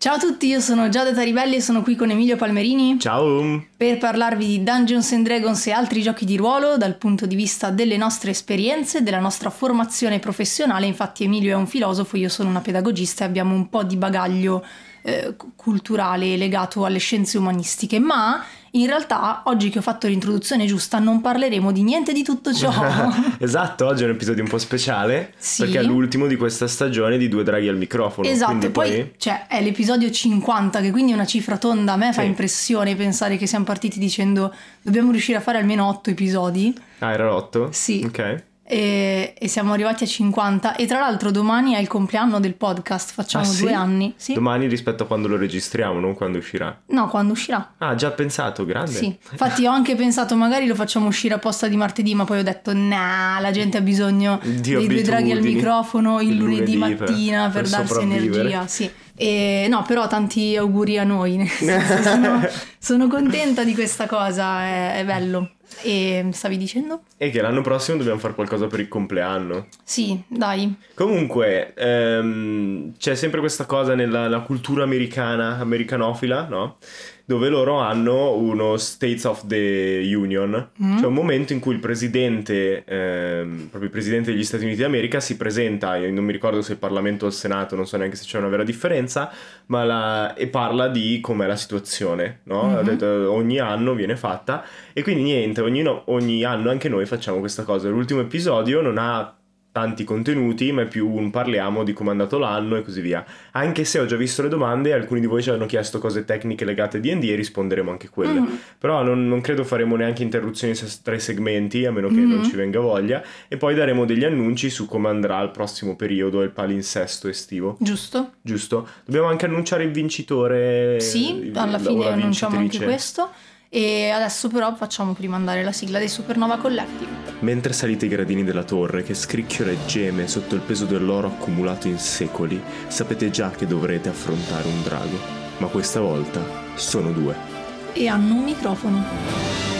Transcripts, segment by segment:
Ciao a tutti, io sono Giada Taribelli e sono qui con Emilio Palmerini Ciao! per parlarvi di Dungeons and Dragons e altri giochi di ruolo dal punto di vista delle nostre esperienze, della nostra formazione professionale. Infatti Emilio è un filosofo, io sono una pedagogista e abbiamo un po' di bagaglio eh, culturale legato alle scienze umanistiche, ma in realtà oggi che ho fatto l'introduzione giusta non parleremo di niente di tutto ciò. esatto, oggi è un episodio un po' speciale Sì. perché è l'ultimo di questa stagione di Due Draghi al microfono. Esatto, e poi, cioè, è l'episodio 50, che quindi è una cifra tonda. A me fa Sì. impressione pensare che siamo partiti dicendo dobbiamo riuscire a fare almeno 8 episodi. Ah, era l'otto? Sì. Ok. E, e siamo arrivati a 50. E tra l'altro domani è il compleanno del podcast, facciamo Ah, sì? due anni. Sì? Domani rispetto a quando lo registriamo, non quando uscirà. no, quando uscirà. Ah, già pensato, grande. Sì, infatti ho anche pensato magari lo facciamo uscire apposta di martedì, ma poi ho detto nah, la gente ha bisogno Di dei due draghi al microfono il, Il lunedì, lunedì per- mattina per, per darsi sopravvivere. energia, sì. E, no, però tanti auguri a noi, sono, sono contenta di questa cosa, è, è bello. E stavi dicendo? E che l'anno prossimo dobbiamo fare qualcosa per il compleanno. Sì, dai. Comunque, ehm, c'è sempre questa cosa nella la cultura americana, americanofila, no? Dove loro hanno uno States of the Union, Mm. cioè un momento in cui il presidente, ehm, proprio il presidente degli Stati Uniti d'America si presenta, io non mi ricordo se il Parlamento o il Senato, non so neanche se c'è una vera differenza, ma la- e parla di com'è la situazione, no? Mhm. Ha detto, ogni anno viene fatta e quindi niente, ogni, ogni anno anche noi facciamo questa cosa. L'ultimo episodio non ha tanti contenuti, ma è più un parliamo di come è andato l'anno e così via. Anche se ho già visto le domande, alcuni di voi ci hanno chiesto cose tecniche legate a D&D e risponderemo anche quelle. Mm. Però non, non credo faremo neanche interruzioni tra i segmenti, a meno che non Mhm. ci venga voglia, e poi daremo degli annunci su come andrà il prossimo periodo, il palinsesto estivo. Giusto? Giusto? Dobbiamo anche annunciare il vincitore. Sì, alla la- fine annunciamo anche questo. E adesso però facciamo prima andare la sigla dei Supernova Collective. Mentre salite i gradini della torre che scricchiola e geme sotto il peso dell'oro accumulato in secoli, sapete già che dovrete affrontare un drago. Ma questa volta sono due. E hanno un microfono.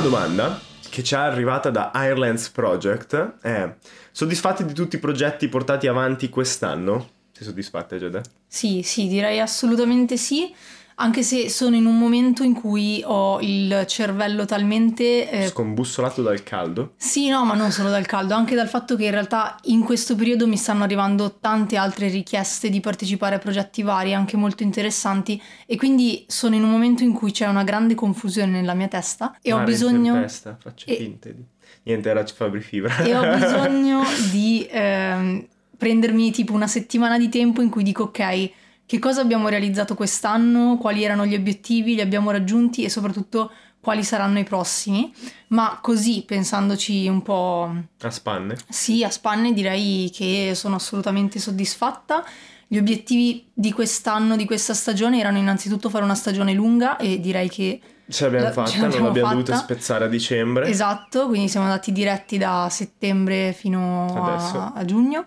Prima domanda che ci è arrivata da Ireland's Project è: soddisfatti di tutti i progetti portati avanti quest'anno? Sei soddisfatta, Giada? Sì, sì, direi assolutamente sì, anche se sono in un momento in cui ho il cervello talmente... eh, Scombussolato dal caldo? sì, no, ma non solo dal caldo, anche dal fatto che in realtà in questo periodo mi stanno arrivando tante altre richieste di partecipare a progetti vari, anche molto interessanti, e quindi sono in un momento in cui c'è una grande confusione nella mia testa e ho Mare in bisogno... tempesta, faccio e- finte di... Niente, era Fabri Fibra. e ho bisogno di ehm, prendermi tipo una settimana di tempo in cui dico ok, che cosa abbiamo realizzato quest'anno, quali erano gli obiettivi, li abbiamo raggiunti e soprattutto quali saranno i prossimi. Ma così, pensandoci un po' A spanne? sì, a spanne direi che sono assolutamente soddisfatta. Gli obiettivi di quest'anno, di questa stagione, erano innanzitutto fare una stagione lunga e direi che Ce l'abbiamo La- ce fatta, non l'abbiamo l'abbiamo fatta. dovuta spezzare a dicembre. Esatto, quindi siamo andati diretti da settembre fino a, a giugno.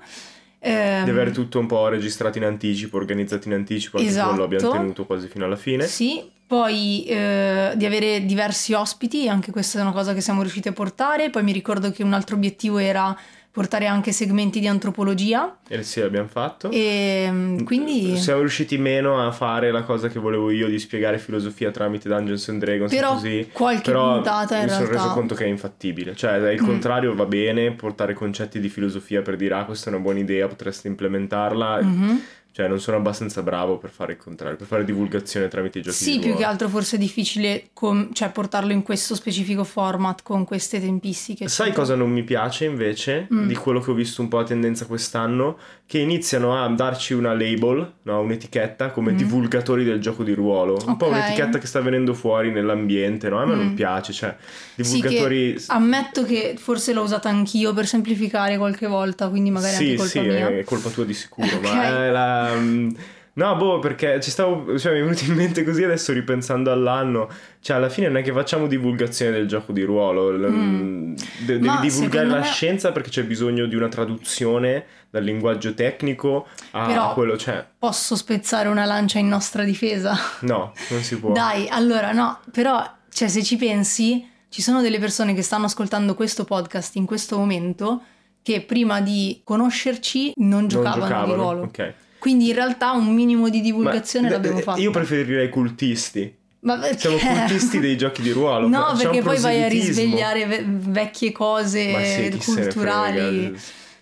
Ehm, Di avere tutto un po' registrato in anticipo, organizzato in anticipo, anche Esatto. quello abbiamo tenuto quasi fino alla fine. Sì, poi eh, di avere diversi ospiti, anche questa è una cosa che siamo riusciti a portare. Poi mi ricordo che un altro obiettivo era portare anche segmenti di antropologia E sì, l'abbiamo fatto. e mm, quindi... Siamo riusciti meno a fare la cosa che volevo io di spiegare filosofia tramite Dungeons and Dragons Però così. qualche Però puntata in mi sono realtà... reso conto che è infattibile. Cioè, il Mm. contrario va bene, portare concetti di filosofia per dire ah, questa è una buona idea, potreste implementarla. Mhm. Cioè, non sono abbastanza bravo per fare il contrario, per fare divulgazione tramite i giochi Sì, di più che altro forse è difficile com- cioè, portarlo in questo specifico format con queste tempistiche. Sai cosa non mi piace invece Mm. di quello che ho visto un po' a tendenza quest'anno? Che iniziano a darci una label, no? un'etichetta come Mm. divulgatori del gioco di ruolo. Un po' un'etichetta che sta venendo fuori nell'ambiente, no? A me non Mm. piace, cioè Sì, divulgatori... che ammetto che forse l'ho usata anch'io per semplificare qualche volta, quindi magari sì, anche colpa sì, mia. è colpa tua di sicuro, Ok. ma è la... mm, No, boh, perché ci stavo. Cioè, mi è venuto in mente così adesso ripensando all'anno. Cioè, alla fine non è che facciamo divulgazione del gioco di ruolo. Mm. De- devi divulgare la me- scienza perché c'è bisogno di una traduzione dal linguaggio tecnico a Però- quello. Cioè, Posso spezzare una lancia in nostra difesa? no, non si può. Dai, allora no, però, cioè, se ci pensi, ci sono delle persone che stanno ascoltando questo podcast in questo momento che prima di conoscerci non non giocavano, giocavano. di ruolo. Ok. Quindi in realtà un minimo di divulgazione Ma- l'abbiamo fatta. Io preferirei cultisti. Ma perché? Siamo cultisti dei giochi di ruolo. No, perché poi vai a risvegliare ve- vecchie cose sì, culturali.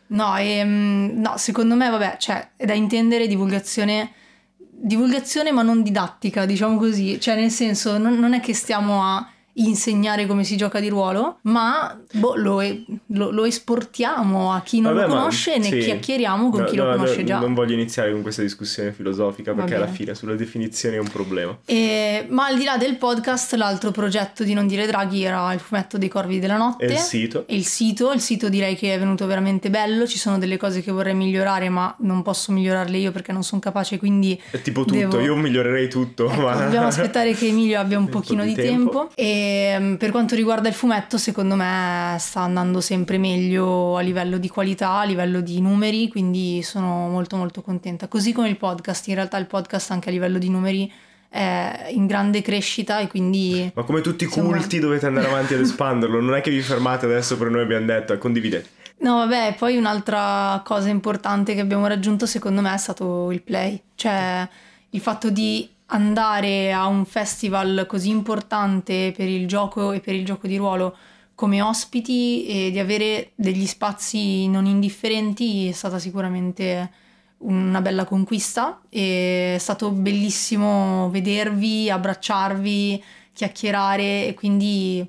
No, ehm, no, secondo me, vabbè, cioè, è da intendere divulgazione, divulgazione ma non didattica, diciamo così. Cioè, nel senso, non, non è che stiamo a insegnare come si gioca di ruolo, ma boh, lo, lo- lo esportiamo a chi non Vabbè, lo ma- conosce e ne sì. chiacchieriamo con No, chi no, lo no, conosce già. Non voglio iniziare con questa discussione filosofica perché alla fine sulle definizioni è un problema. E- ma al di là del podcast, l'altro progetto di Non dire draghi era il fumetto dei corvi della notte. E il sito? E il sito, il sito direi che è venuto veramente bello, ci sono delle cose che vorrei migliorare ma non posso migliorarle io perché non sono capace, quindi È tipo tutto, Devo- io migliorerei tutto. ecco, ma... dobbiamo aspettare che Emilio abbia un Un po' pochino di di tempo. E mm, per quanto riguarda il fumetto, secondo me sta andando sempre meglio a livello di qualità, a livello di numeri, quindi sono molto molto contenta. Così come il podcast, in realtà il podcast anche a livello di numeri è in grande crescita e quindi... Ma come tutti i Insomma- culti dovete andare avanti ad espanderlo, non è che vi fermate adesso per noi abbiamo detto, eh, condividete. No, vabbè, poi un'altra cosa importante che abbiamo raggiunto secondo me è stato il play, cioè il fatto di andare a un festival così importante per il gioco e per il gioco di ruolo come ospiti e di avere degli spazi non indifferenti è stata sicuramente una bella conquista è stato bellissimo vedervi, abbracciarvi, chiacchierare e quindi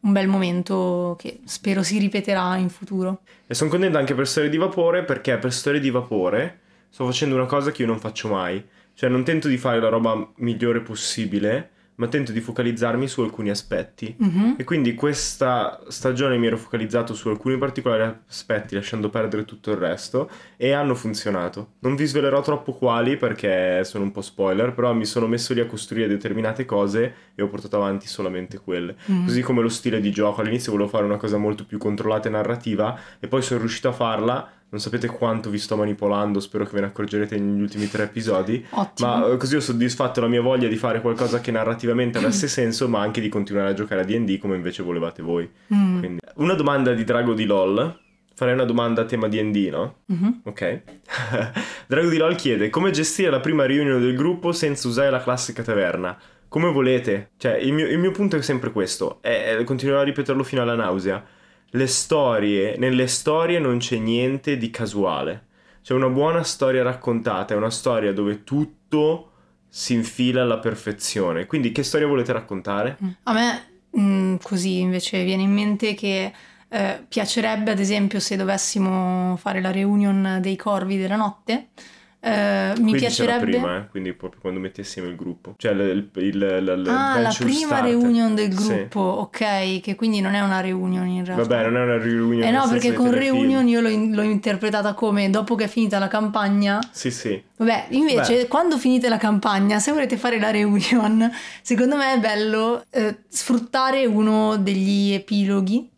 un bel momento che spero si ripeterà in futuro. E sono contento anche per Storie di Vapore perché per Storie di Vapore sto facendo una cosa che io non faccio mai. Cioè non tento di fare la roba migliore possibile, ma tento di focalizzarmi su alcuni aspetti. Mhm. E quindi questa stagione mi ero focalizzato su alcuni particolari aspetti, lasciando perdere tutto il resto, e hanno funzionato. Non vi svelerò troppo quali perché sono un po' spoiler, però mi sono messo lì a costruire determinate cose e ho portato avanti solamente quelle. Mhm. Così come lo stile di gioco, all'inizio volevo fare una cosa molto più controllata e narrativa, e poi sono riuscito a farla. Non sapete quanto vi sto manipolando, spero che ve ne accorgerete negli ultimi tre episodi. Ottimo. Ma eh, così ho soddisfatto la mia voglia di fare qualcosa che narrativamente avesse senso, ma anche di continuare a giocare a DD come invece volevate voi. Mm. Quindi, una domanda di Drago di LOL. Farei una domanda a tema DD, no? Mhm. Ok. Drago di LOL chiede come gestire la prima riunione del gruppo senza usare la classica taverna. Come volete. Cioè, il mio, il mio punto è sempre questo. E continuerò a ripeterlo fino alla nausea. Le storie, nelle storie non c'è niente di casuale. C'è una buona storia raccontata, è una storia dove tutto si infila alla perfezione. Quindi che storia volete raccontare? A me mm, così invece viene in mente che eh, piacerebbe ad esempio se dovessimo fare la reunion dei corvi della notte. Eh, mi c'è la piacerebbe... prima, eh? quindi proprio quando metti assieme il gruppo. Cioè il, il, il, il- Ah, la prima starter. reunion del Sì. gruppo, ok, che quindi non è una reunion in realtà. Vabbè, non è una reunion. Eh no, perché con reunion io l'ho, in- l'ho interpretata come dopo che è finita la campagna. Sì, sì. Vabbè, invece Beh. quando finite la campagna, se volete fare la reunion, secondo me è bello eh, sfruttare uno degli epiloghi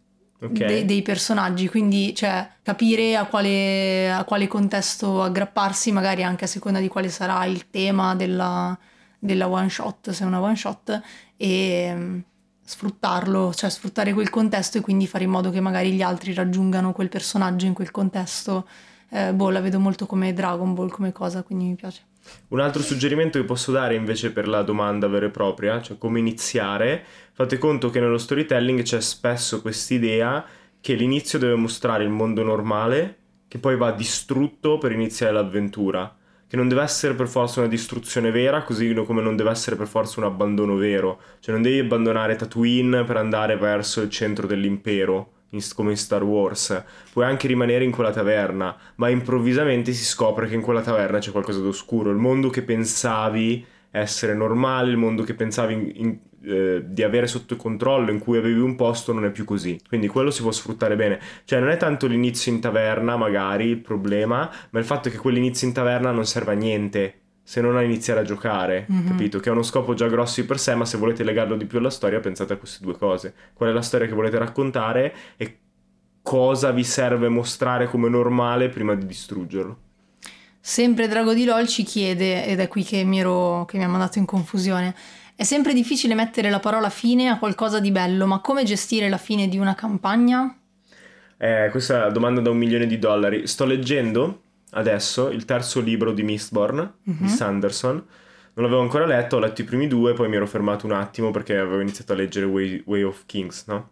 Ok. de- dei personaggi, quindi cioè capire a quale, a quale contesto aggrapparsi, magari anche a seconda di quale sarà il tema della, della one shot, se è una one shot, e mm, sfruttarlo, cioè sfruttare quel contesto e quindi fare in modo che magari gli altri raggiungano quel personaggio in quel contesto. Eh, boh, la vedo molto come Dragon Ball come cosa, quindi mi piace. Un altro suggerimento che posso dare invece per la domanda vera e propria, cioè come iniziare, fate conto che nello storytelling c'è spesso quest'idea che l'inizio deve mostrare il mondo normale, che poi va distrutto per iniziare l'avventura, che non deve essere per forza una distruzione vera, così come non deve essere per forza un abbandono vero, cioè non devi abbandonare Tatooine per andare verso il centro dell'impero. In- Come in Star Wars, puoi anche rimanere in quella taverna, ma improvvisamente si scopre che in quella taverna c'è qualcosa d'oscuro. Il mondo che pensavi essere normale, il mondo che pensavi in- in- eh, di avere sotto controllo, in cui avevi un posto, non è più così. Quindi quello si può sfruttare bene. Cioè, non è tanto l'inizio in taverna, magari il problema, ma il fatto che quell'inizio in taverna non serve a niente se non a iniziare a giocare, Mhm. capito? Che ha uno scopo già grosso di per sé, ma se volete legarlo di più alla storia, pensate a queste due cose. Qual è la storia che volete raccontare e cosa vi serve mostrare come normale prima di distruggerlo. Sempre Drago di LOL ci chiede, ed è qui che mi, ero, che mi ha mandato in confusione, è sempre difficile mettere la parola fine a qualcosa di bello, ma come gestire la fine di una campagna? Eh, questa è la domanda da un milione di dollari. Sto leggendo adesso il terzo libro di Mistborn Mhm. di Sanderson. Non l'avevo ancora letto, ho letto i primi due, poi mi ero fermato un attimo perché avevo iniziato a leggere Way, Way of Kings, no?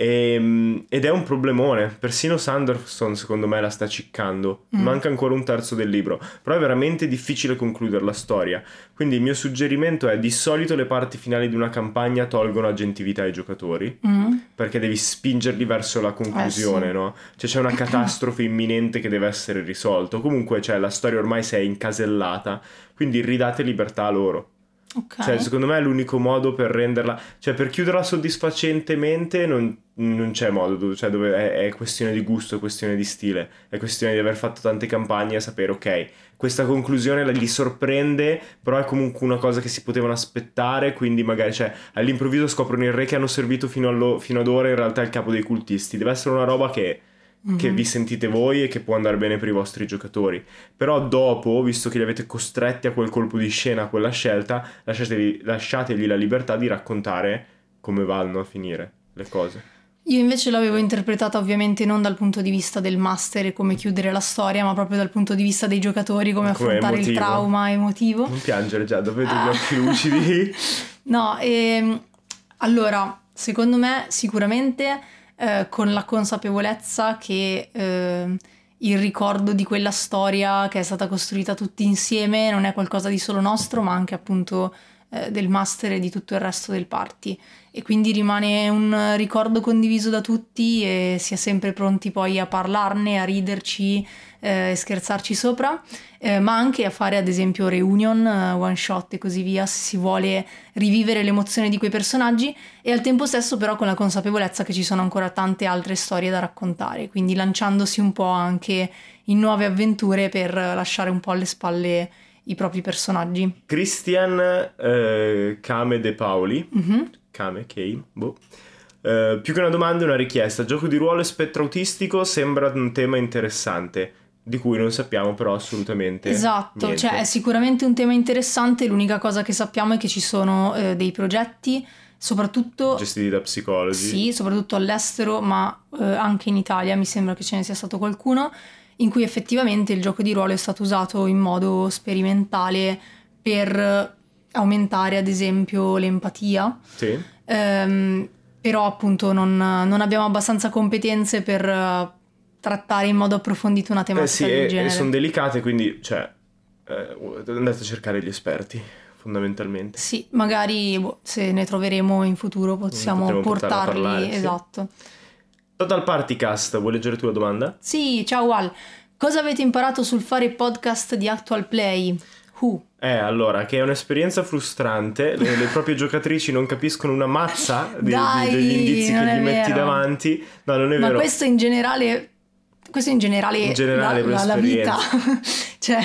Ehm, ed è un problemone, persino Sanderson secondo me la sta ciccando. Mm. Manca ancora un terzo del libro, però è veramente difficile concludere la storia. Quindi il mio suggerimento è di solito le parti finali di una campagna tolgono aggentività ai giocatori Mm? perché devi spingerli verso la conclusione, Eh, sì. no? Cioè c'è una catastrofe imminente che deve essere risolta. Comunque, cioè, la storia ormai si è incasellata, quindi ridate libertà a loro. Ok. Cioè, secondo me è l'unico modo per renderla... Cioè, per chiuderla soddisfacentemente non, non c'è modo, cioè, è, è questione di gusto, è questione di stile, è questione di aver fatto tante campagne e sapere, ok, questa conclusione la- li sorprende, però è comunque una cosa che si potevano aspettare, quindi magari, cioè, all'improvviso scoprono il re che hanno servito fino, allo- fino ad ora in realtà è il capo dei cultisti. Deve essere una roba che che Mhm. vi sentite voi e che può andare bene per i vostri giocatori. Però dopo, visto che li avete costretti a quel colpo di scena, a quella scelta, lasciatevi- lasciategli la libertà di raccontare come vanno a finire le cose. Io invece l'avevo interpretata ovviamente non dal punto di vista del master e come chiudere la storia, ma proprio dal punto di vista dei giocatori, come, Come affrontare il emotivo. trauma emotivo. Non piangere già, dovete gli occhi lucidi. No, ehm, allora, secondo me sicuramente eh, con la consapevolezza che eh, il ricordo di quella storia che è stata costruita tutti insieme non è qualcosa di solo nostro, ma anche appunto eh, del master e di tutto il resto del party. E quindi rimane un ricordo condiviso da tutti e si è sempre pronti poi a parlarne, a riderci eh, e scherzarci sopra, eh, ma anche a fare ad esempio reunion, eh, one shot e così via, se si vuole rivivere l'emozione di quei personaggi e al tempo stesso però con la consapevolezza che ci sono ancora tante altre storie da raccontare, quindi lanciandosi un po' anche in nuove avventure per lasciare un po' alle spalle i propri personaggi. Christian eh, Kame De Paoli, Mhm. Kame, Kame, boh. Eh, più che una domanda è una richiesta. Gioco di ruolo e spettro autistico sembra un tema interessante, di cui non sappiamo però assolutamente Esatto, niente. cioè è sicuramente un tema interessante, l'unica cosa che sappiamo è che ci sono eh, dei progetti, soprattutto gestiti da psicologi. Sì, soprattutto all'estero, ma eh, anche in Italia mi sembra che ce ne sia stato qualcuno in cui effettivamente il gioco di ruolo è stato usato in modo sperimentale per aumentare ad esempio l'empatia. Sì. Ehm, però appunto non, non abbiamo abbastanza competenze per trattare in modo approfondito una Eh tematica sì, del e, genere. sono delicate, quindi, cioè, eh, andate a cercare gli esperti, fondamentalmente. Sì, magari boh, se ne troveremo in futuro possiamo portarli, parlare, sì. esatto. Total Partycast, vuoi leggere tu la domanda? Sì, ciao Al. Cosa avete imparato sul fare podcast di Actual Play? Who? Eh, allora, che è un'esperienza frustrante, le, le proprie giocatrici non capiscono una mazza di- Dai, degli indizi che gli metti vero. davanti. No, non è Ma vero. questo in generale, questo in generale, In generale, la, la- la vita, cioè,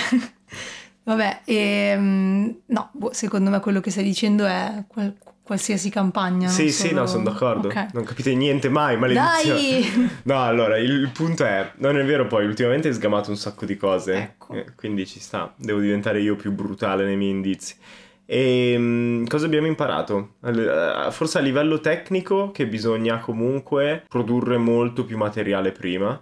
vabbè, ehm, no, boh, secondo me quello che stai dicendo è qual- qualsiasi campagna. Sì, non sì, solo- no, sono d'accordo. Ok. Non capite niente mai, maledizione. Dai! No, allora, il, punto è, non è vero poi, ultimamente hai sgamato un sacco di cose, Ecco. eh, quindi ci sta, devo diventare io più brutale nei miei indizi. E mm, cosa abbiamo imparato? Eh, Forse a livello tecnico che bisogna comunque produrre molto più materiale prima.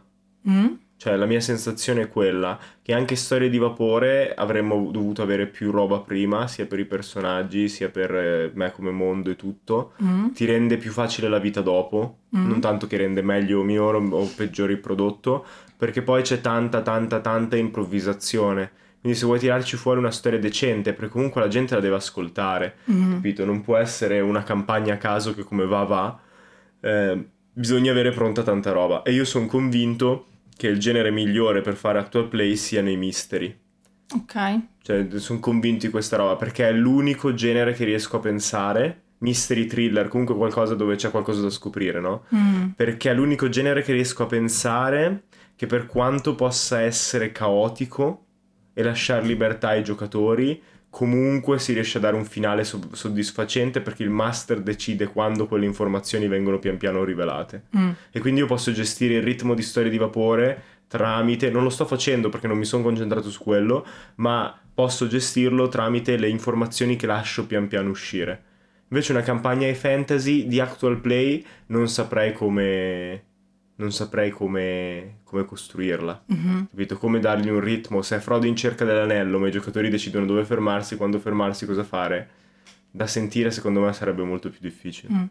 Mm? Cioè, la mia sensazione è quella che anche storie di vapore avremmo dovuto avere più roba prima, sia per i personaggi, sia per eh, me come mondo e tutto. Mm? Ti rende più facile la vita dopo, Mm. non tanto che rende meglio o minore o peggiore il prodotto, perché poi c'è tanta, tanta, tanta improvvisazione. Quindi se vuoi tirarci fuori una storia decente, perché comunque la gente la deve ascoltare, Mm. capito? Non può essere una campagna a caso che come va va, eh, bisogna avere pronta tanta roba. E io sono convinto che il genere migliore per fare actual play siano i mystery. Ok. Cioè, sono convinto di questa roba perché è l'unico genere che riesco a pensare. Mystery thriller, comunque qualcosa dove c'è qualcosa da scoprire, no? Mm. Perché è l'unico genere che riesco a pensare che per quanto possa essere caotico, e lasciare libertà ai giocatori, comunque si riesce a dare un finale soddisfacente perché il master decide quando quelle informazioni vengono pian piano rivelate. Mm. E quindi io posso gestire il ritmo di storia di vapore tramite, non lo sto facendo perché non mi sono concentrato su quello, ma posso gestirlo tramite le informazioni che lascio pian piano uscire. Invece una campagna di fantasy di actual play non saprei come non saprei come, come costruirla. Mm-hmm. Capito? Come dargli un ritmo. Se è Frodo in cerca dell'anello, ma i giocatori decidono dove fermarsi, quando fermarsi, cosa fare, da sentire secondo me sarebbe molto più difficile. Mm.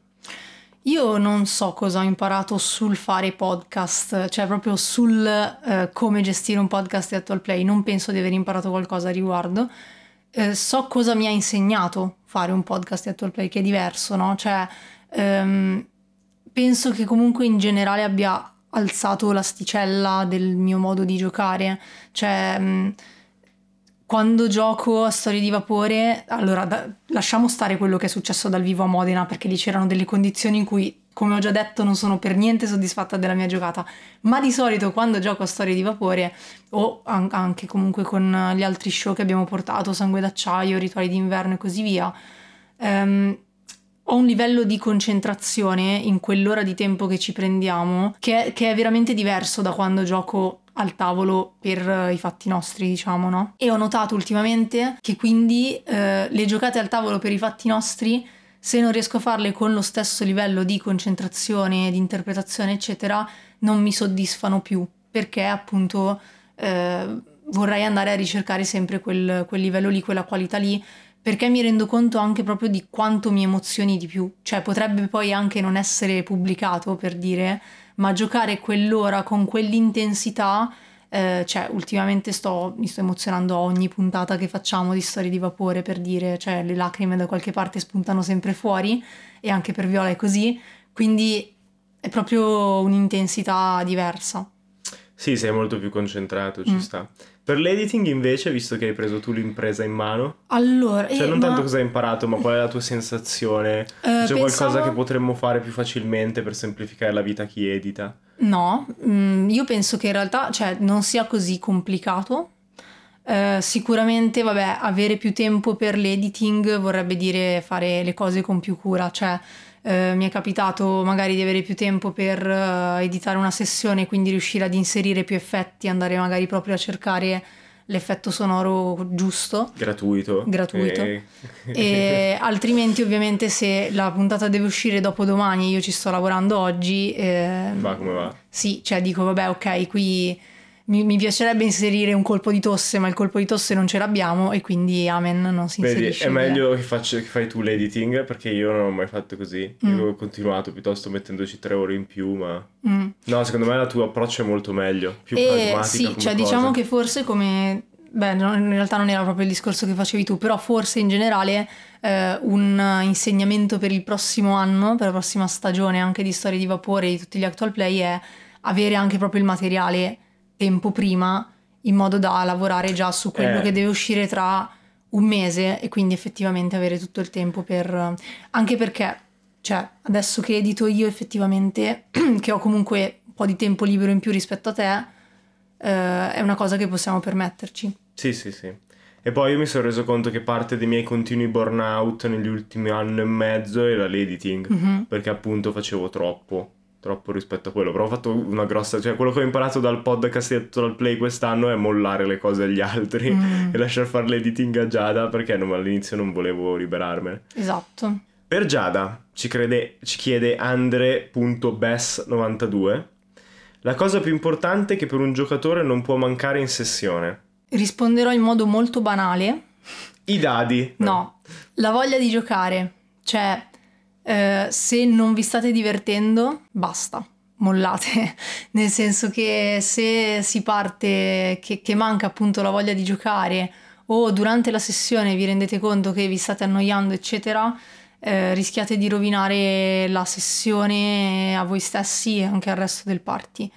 Io non so cosa ho imparato sul fare podcast, cioè proprio sul eh, come gestire un podcast di Actual Play. Non penso di aver imparato qualcosa a riguardo. Eh, so cosa mi ha insegnato fare un podcast di Actual Play, che è diverso, no? Cioè, ehm, penso che comunque in generale abbia alzato l'asticella del mio modo di giocare. Cioè, mh, quando gioco a Storie di Vapore, allora da, lasciamo stare quello che è successo dal vivo a Modena, perché lì c'erano delle condizioni in cui, come ho già detto, non sono per niente soddisfatta della mia giocata. Ma di solito quando gioco a Storie di Vapore, o an- anche comunque con gli altri show che abbiamo portato, Sangue d'acciaio, Rituali d'inverno e così via, ehm, ho un livello di concentrazione in quell'ora di tempo che ci prendiamo che è, che è veramente diverso da quando gioco al tavolo per uh, i fatti nostri, diciamo, no? E ho notato ultimamente che quindi uh, le giocate al tavolo per i fatti nostri, se non riesco a farle con lo stesso livello di concentrazione, di interpretazione, eccetera, non mi soddisfano più, perché appunto uh, vorrei andare a ricercare sempre quel, quel livello lì, quella qualità lì, perché mi rendo conto anche proprio di quanto mi emozioni di più. Cioè potrebbe poi anche non essere pubblicato per dire, ma giocare quell'ora con quell'intensità, eh, cioè ultimamente sto, mi sto emozionando a ogni puntata che facciamo di storie di vapore per dire, cioè le lacrime da qualche parte spuntano sempre fuori e anche per Viola è così, quindi è proprio un'intensità diversa. Sì, sei molto più concentrato, ci mm. sta. Per l'editing invece, visto che hai preso tu l'impresa in mano, allora, cioè eh, non ma... tanto cosa hai imparato, ma qual è la tua sensazione? Uh, C'è pensavo... qualcosa che potremmo fare più facilmente per semplificare la vita a chi edita? No, mm, io penso che in realtà cioè, non sia così complicato. Uh, sicuramente, vabbè, avere più tempo per l'editing vorrebbe dire fare le cose con più cura, cioè eh, mi è capitato magari di avere più tempo per uh, editare una sessione, quindi riuscire ad inserire più effetti, andare magari proprio a cercare l'effetto sonoro giusto. Gratuito. Gratuito. E... e altrimenti ovviamente se la puntata deve uscire dopo domani e io ci sto lavorando oggi... Eh, va come va. Sì, cioè dico vabbè ok, qui mi, mi, piacerebbe inserire un colpo di tosse, ma il colpo di tosse non ce l'abbiamo e quindi amen non si Vedi, inserisce. È meglio che, faccio, che, fai tu l'editing perché io non ho mai fatto così. Mm. Io ho continuato piuttosto mettendoci tre ore in più, ma... Mm. No, secondo me il tuo approccio è molto meglio, più e pragmatica Sì, cioè cosa. diciamo che forse come... Beh, in realtà non era proprio il discorso che facevi tu, però forse in generale eh, un insegnamento per il prossimo anno, per la prossima stagione anche di Storie di Vapore e di tutti gli actual play è avere anche proprio il materiale tempo prima in modo da lavorare già su quello eh. che deve uscire tra un mese e quindi effettivamente avere tutto il tempo per... anche perché, cioè, adesso che edito io effettivamente, che ho comunque un po' di tempo libero in più rispetto a te, eh, è una cosa che possiamo permetterci. Sì, sì, sì. E poi io mi sono reso conto che parte dei miei continui burnout negli ultimi anni e mezzo era l'editing, mm-hmm. perché appunto facevo troppo troppo rispetto a quello. Però ho fatto una grossa. Cioè, quello che ho imparato dal podcast e dal play quest'anno è mollare le cose agli altri mm. e lasciar fare l'editing a Giada perché non, all'inizio non volevo liberarmene. Esatto. Per Giada ci, crede, ci chiede Andre.bess92 la cosa più importante che per un giocatore non può mancare in sessione. Risponderò in modo molto banale. I dadi. No, la voglia di giocare. Cioè, eh, se non vi state divertendo, basta, mollate. Nel senso che se si parte che, che manca appunto la voglia di giocare o durante la sessione vi rendete conto che vi state annoiando, eccetera, eh, rischiate di rovinare la sessione a voi stessi e anche al resto del party.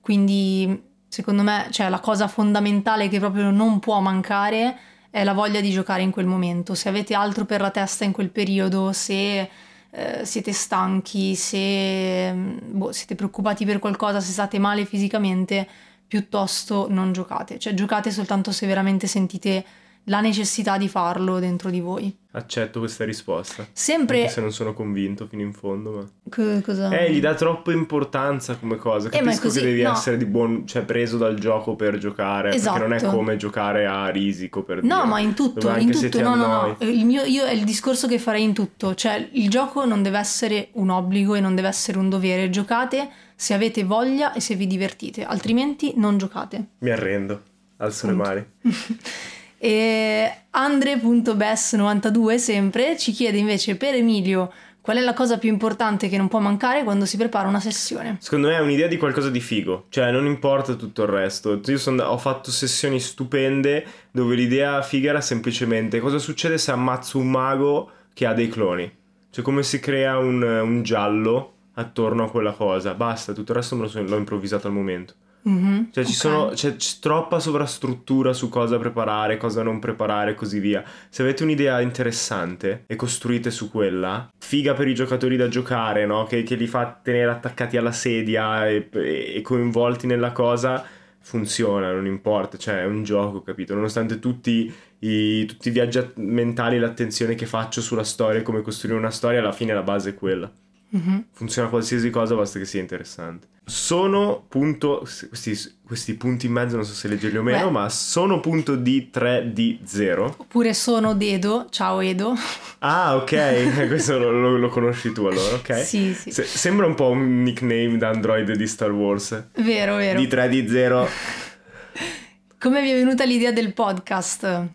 Quindi, secondo me, cioè, la cosa fondamentale che proprio non può mancare è la voglia di giocare in quel momento. Se avete altro per la testa in quel periodo, se eh, siete stanchi, se mm, boh, siete preoccupati per qualcosa, se state male fisicamente, piuttosto non giocate. Cioè giocate soltanto se veramente sentite la necessità di farlo dentro di voi. Accetto questa risposta. Sempre... Anche se non sono convinto fino in fondo, ma... C- cosa? Eh, gli dà troppa importanza come cosa. Eh, ma Capisco così, che devi no. essere di buon... cioè preso dal gioco per giocare, perché non è Esatto. come giocare a risico per No, dire. ma in tutto, Dove in tutto, no, no, no. Il mio, io è il discorso che farei in tutto. Cioè, il gioco non deve essere un obbligo e non deve essere un dovere. Giocate se avete voglia e se vi divertite, altrimenti non giocate. Mi arrendo, alzo le Punto. mani. E Andre.bes92 sempre ci chiede invece per Emilio qual è la cosa più importante che non può mancare quando si prepara una sessione. Secondo me è un'idea di qualcosa di figo, cioè non importa tutto il resto. Io son- ho fatto sessioni stupende dove l'idea figa era semplicemente cosa succede se ammazzo un mago che ha dei cloni. Cioè come si crea un, un giallo attorno a quella cosa. Basta, tutto il resto me lo so- l'ho improvvisato al momento. Mhm, Cioè ci ok. sono, c'è, c'è troppa sovrastruttura su cosa preparare, cosa non preparare e così via. Se avete un'idea interessante e costruite su quella, figa per i giocatori da giocare, no? Che, che li fa tenere attaccati alla sedia e, e coinvolti nella cosa, funziona, non importa, cioè è un gioco, capito? Nonostante tutti i, tutti i viaggi mentali e l'attenzione che faccio sulla storia e come costruire una storia, alla fine la base è quella. Mhm. Funziona qualsiasi cosa, basta che sia interessante. Sono punto. Questi, questi punti in mezzo non so se leggerli o meno, Beh. ma sono punto D3 D0. Oppure sono Dedo, ciao Edo. Ah, ok, questo lo, lo- lo conosci tu allora, ok? Sì, sì. Se- sembra un po' un nickname da Android di Star Wars. Vero, vero. D3 D0. Come vi è venuta l'idea del podcast?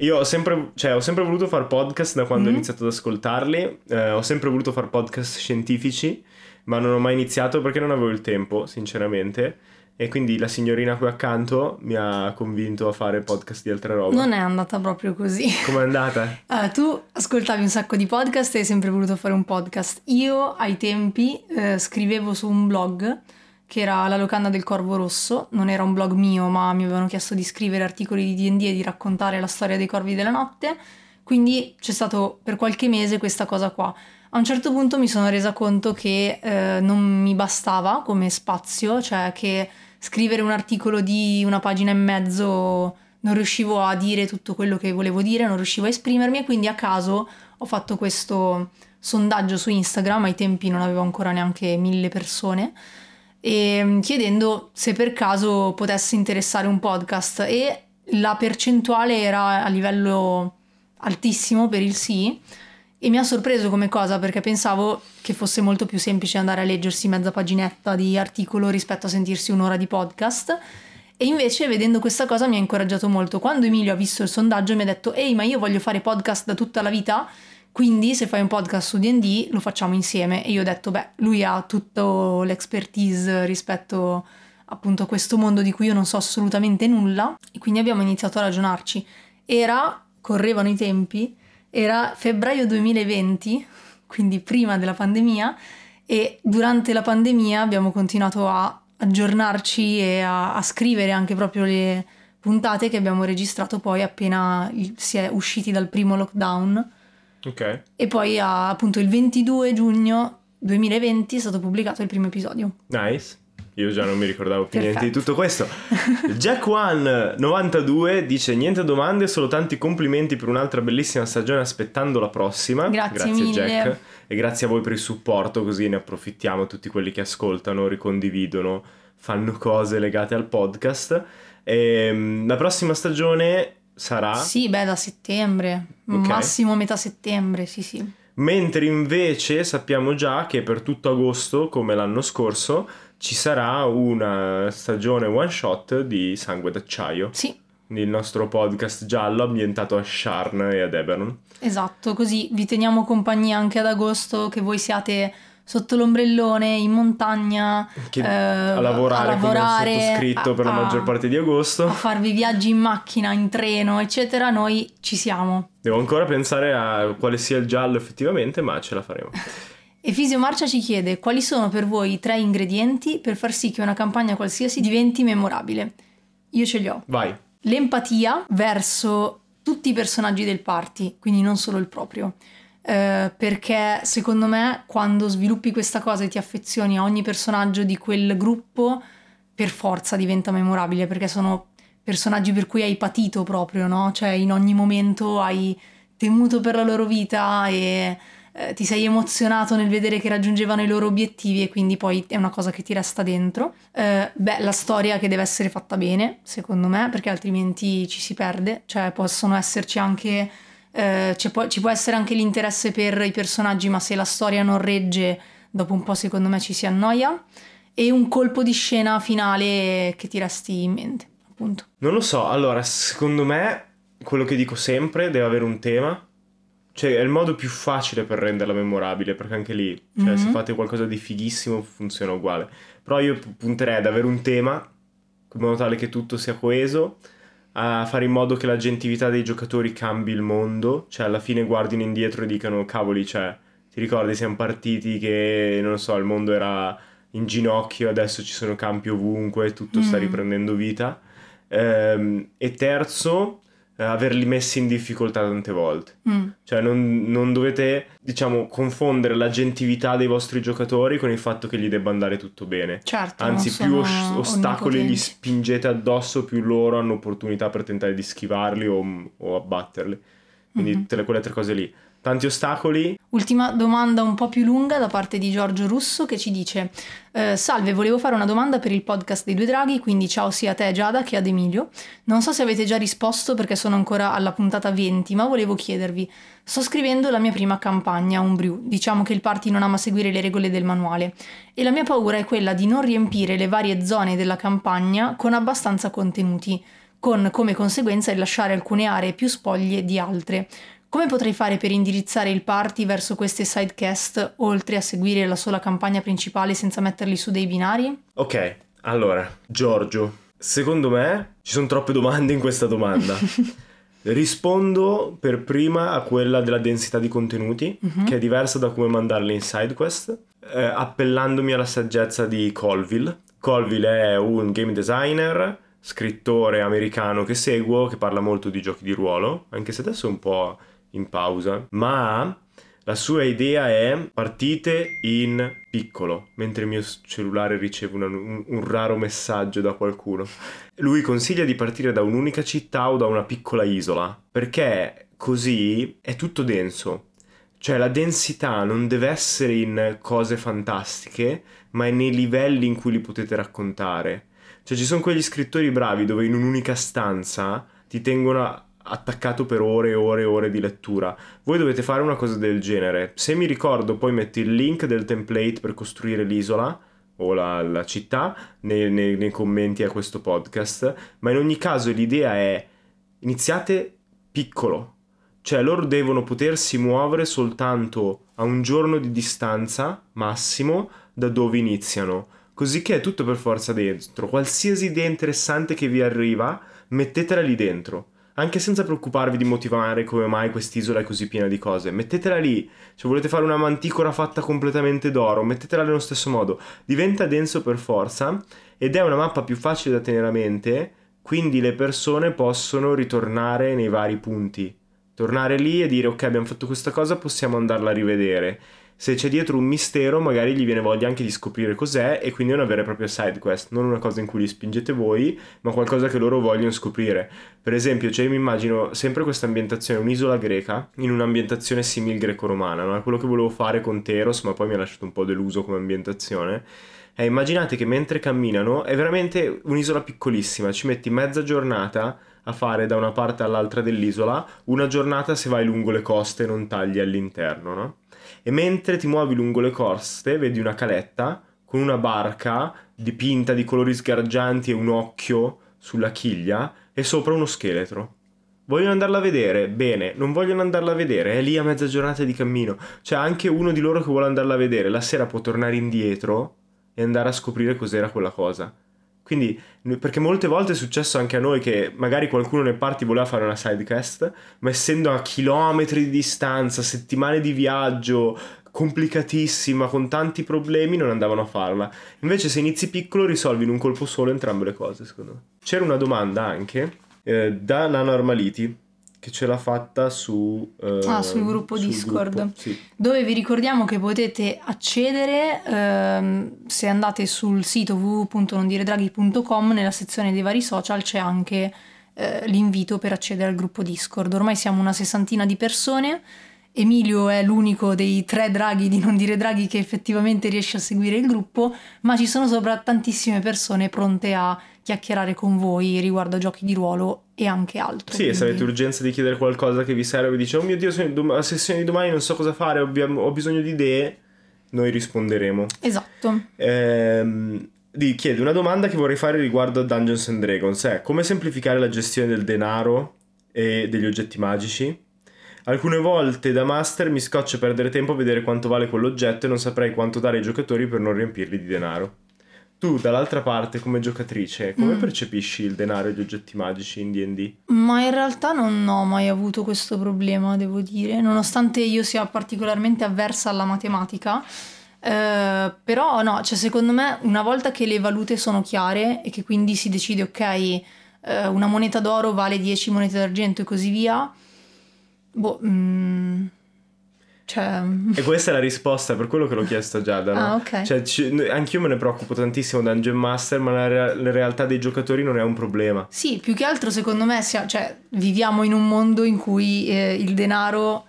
Io ho sempre, cioè, ho sempre voluto fare podcast da quando ho Mhm. iniziato ad ascoltarli. eh, ho sempre voluto fare podcast scientifici, ma non ho mai iniziato perché non avevo il tempo, sinceramente. E quindi la signorina qui accanto mi ha convinto a fare podcast di altre robe. Non è andata proprio così. Com'è andata? Ah, tu ascoltavi un sacco di podcast e hai sempre voluto fare un podcast. Io ai tempi eh, scrivevo su un blog che era La locanda del Corvo Rosso. Non era un blog mio, ma mi avevano chiesto di scrivere articoli di D&D e di raccontare la storia dei Corvi della Notte. Quindi c'è stato per qualche mese questa cosa qua. A un certo punto mi sono resa conto che eh, non mi bastava come spazio, cioè che scrivere un articolo di una pagina e mezzo non riuscivo a dire tutto quello che volevo dire, non riuscivo a esprimermi e quindi a caso ho fatto questo sondaggio su Instagram, ai tempi non avevo ancora neanche mille persone, e mm, chiedendo se per caso potesse interessare un podcast. E la percentuale era a livello altissimo per il sì. E mi ha sorpreso come cosa perché pensavo che fosse molto più semplice andare a leggersi mezza paginetta di articolo rispetto a sentirsi un'ora di podcast. E invece vedendo questa cosa mi ha incoraggiato molto. Quando Emilio ha visto il sondaggio mi ha detto ehi ma io voglio fare podcast da tutta la vita quindi se fai un podcast su D&D lo facciamo insieme e io ho detto beh lui ha tutto l'expertise rispetto appunto a questo mondo di cui io non so assolutamente nulla e quindi abbiamo iniziato a ragionarci. Era, correvano i tempi, era febbraio 2020, quindi prima della pandemia, e durante la pandemia abbiamo continuato a aggiornarci e a, a scrivere anche proprio le puntate che abbiamo registrato poi appena si è usciti dal primo lockdown. Ok. E poi appunto il 22 giugno 2020 è stato pubblicato il primo episodio. Nice. Io già non mi ricordavo più niente di Perfetto. tutto questo. Jack One 92 dice niente domande, solo tanti complimenti per un'altra bellissima stagione aspettando la prossima. Grazie mille. Jack e grazie a voi per il supporto, così ne approfittiamo tutti quelli che ascoltano, ricondividono, fanno cose legate al podcast. E, la prossima stagione sarà Sì, beh, da settembre, Ok. massimo metà settembre, sì sì. Mentre invece sappiamo già che per tutto agosto, come l'anno scorso, ci sarà una stagione one shot di Sangue d'acciaio. Sì, Il nostro podcast giallo ambientato a Sharn e ad Eberron. esatto, così vi teniamo compagnia anche ad agosto, che voi siate sotto l'ombrellone, in montagna, eh, a lavorare, a lavorare, come sottoscritto per la a- maggior parte di agosto. a farvi viaggi in macchina, in treno, eccetera, noi ci siamo. Devo ancora pensare a quale sia il giallo effettivamente, ma ce la faremo. E Fisio Marcia ci chiede quali sono per voi i tre ingredienti per far sì che una campagna qualsiasi diventi memorabile. Io ce li ho. Vai. L'empatia verso tutti i personaggi del party, quindi non solo il proprio. Eh, perché secondo me quando sviluppi questa cosa e ti affezioni a ogni personaggio di quel gruppo, per forza diventa memorabile perché sono personaggi per cui hai patito proprio, no? Cioè in ogni momento hai temuto per la loro vita e eh, ti sei emozionato nel vedere che raggiungevano i loro obiettivi e quindi poi è una cosa che ti resta dentro. Eh, beh, la storia che deve essere fatta bene, secondo me, perché altrimenti ci si perde, cioè possono esserci anche... Eh, può, ci può essere anche l'interesse per i personaggi, ma se la storia non regge, dopo un po' secondo me ci si annoia. E un colpo di scena finale che ti resti in mente, appunto. Non lo so, allora, secondo me, quello che dico sempre deve avere un tema cioè, è il modo più facile per renderla memorabile, perché anche lì, cioè, mm-hmm. se fate qualcosa di fighissimo, funziona uguale. Però io punterei ad avere un tema, in modo tale che tutto sia coeso, a fare in modo che la gentilità dei giocatori cambi il mondo, cioè alla fine guardino indietro e dicano, cavoli, cioè, ti ricordi, siamo partiti che, non so, il mondo era in ginocchio, adesso ci sono campi ovunque, tutto mm. sta riprendendo vita. Ehm, e terzo, averli messi in difficoltà tante volte. Mm. Cioè non, non, dovete, diciamo, confondere la gentilità dei vostri giocatori con il fatto che gli debba andare tutto bene. Certo, Anzi, più os- ostacoli gli spingete addosso, più loro hanno opportunità per tentare di schivarli o, o abbatterli. Quindi mm-hmm. tutte quelle tre cose lì tanti ostacoli. Ultima domanda un po' più lunga da parte di Giorgio Russo che ci dice eh, Salve, volevo fare una domanda per il podcast dei due draghi, quindi ciao sia a te Giada che ad Emilio. Non so se avete già risposto perché sono ancora alla puntata 20, ma volevo chiedervi. Sto scrivendo la mia prima campagna, un. Diciamo che il party non ama seguire le regole del manuale e la mia paura è quella di non riempire le varie zone della campagna con abbastanza contenuti con come conseguenza il lasciare alcune aree più spoglie di altre. Come potrei fare per indirizzare il party verso queste sidecast oltre a seguire la sola campagna principale senza metterli su dei binari? Ok, allora, Giorgio, secondo me ci sono troppe domande in questa domanda. Rispondo per prima a quella della densità di contenuti, uh-huh. che è diversa da come mandarli in sidequest, eh, appellandomi alla saggezza di Colville. Colville è un game designer, scrittore americano che seguo, che parla molto di giochi di ruolo, anche se adesso è un po' in pausa, ma la sua idea è partite in piccolo, mentre il mio cellulare riceve una, un, un, raro messaggio da qualcuno. Lui consiglia di partire da un'unica città o da una piccola isola, perché così è tutto denso. Cioè la densità non deve essere in cose fantastiche, ma è nei livelli in cui li potete raccontare. Cioè ci sono quegli scrittori bravi dove in un'unica stanza ti tengono attaccato per ore e ore e ore di lettura. Voi dovete fare una cosa del genere. Se mi ricordo, poi metto il link del template per costruire l'isola o la, la città nei, nei, nei commenti a questo podcast. Ma in ogni caso l'idea è iniziate piccolo. Cioè loro devono potersi muovere soltanto a un giorno di distanza massimo da dove iniziano. Così che è tutto per forza dentro. Qualsiasi idea interessante che vi arriva, mettetela lì dentro anche senza preoccuparvi di motivare come mai quest'isola è così piena di cose. Mettetela lì, se volete fare una manticora fatta completamente d'oro, mettetela nello stesso modo. Diventa denso per forza ed è una mappa più facile da tenere a mente, quindi le persone possono ritornare nei vari punti. Tornare lì e dire ok abbiamo fatto questa cosa, possiamo andarla a rivedere se c'è dietro un mistero magari gli viene voglia anche di scoprire cos'è e quindi è una vera e propria side quest, non una cosa in cui li spingete voi, ma qualcosa che loro vogliono scoprire. Per esempio, cioè io mi immagino sempre questa ambientazione, un'isola greca, in un'ambientazione simil greco-romana, no? Quello che volevo fare con Teros, ma poi mi ha lasciato un po' deluso come ambientazione. E immaginate che mentre camminano è veramente un'isola piccolissima, ci metti mezza giornata a fare da una parte all'altra dell'isola, una giornata se vai lungo le coste e non tagli all'interno, no? E mentre ti muovi lungo le coste vedi una caletta con una barca dipinta di colori sgargianti e un occhio sulla chiglia e sopra uno scheletro. Vogliono andarla a vedere? Bene, non vogliono andarla a vedere, è lì a mezza giornata di cammino. C'è anche uno di loro che vuole andarla a vedere, la sera può tornare indietro e andare a scoprire cos'era quella cosa. Quindi, perché molte volte è successo anche a noi che magari qualcuno nel party voleva fare una sidecast, ma essendo a chilometri di distanza, settimane di viaggio, complicatissima, con tanti problemi, non andavano a farla. Invece se inizi piccolo risolvi in un colpo solo entrambe le cose, secondo me. C'era una domanda anche eh, da Nano Armaliti che ce l'ha fatta su... eh, Ah, sul gruppo Discord. gruppo, sì. dove vi ricordiamo che potete accedere ehm, se andate sul sito www.nondiredraghi.com nella sezione dei vari social c'è anche eh, l'invito per accedere al gruppo Discord. Ormai siamo una sessantina di persone. Emilio è l'unico dei tre draghi di Non Dire Draghi che effettivamente riesce a seguire il gruppo, ma ci sono sopra tantissime persone pronte a chiacchierare con voi riguardo a giochi di ruolo e anche altro. Sì, e se quindi- avete urgenza di chiedere qualcosa che vi serve, dice, oh mio Dio, la sessione di domani non so cosa fare, ho bisogno di idee, noi risponderemo. Esatto. Ehm, di- chiede una domanda che vorrei fare riguardo a Dungeons and Dragons, è come semplificare la gestione del denaro e degli oggetti magici? Alcune volte da master mi scoccia perdere tempo a vedere quanto vale quell'oggetto e non saprei quanto dare ai giocatori per non riempirli di denaro. Tu, dall'altra parte, come giocatrice, come Mm. percepisci il denaro e gli oggetti magici in D&D? Ma in realtà non ho mai avuto questo problema, devo dire, nonostante io sia particolarmente avversa alla matematica. eh, però no, cioè secondo me una volta che le valute sono chiare e che quindi si decide ok, eh, una moneta d'oro vale 10 monete d'argento e così via, boh, mm, cioè... E questa è la risposta per quello che l'ho chiesto a Giada, no? Ah, ok. Cioè, ci- anch'io me ne preoccupo tantissimo Dungeon Master, ma la, rea- la realtà dei giocatori non è un problema. Sì, più che altro secondo me sia- cioè, viviamo in un mondo in cui eh, il denaro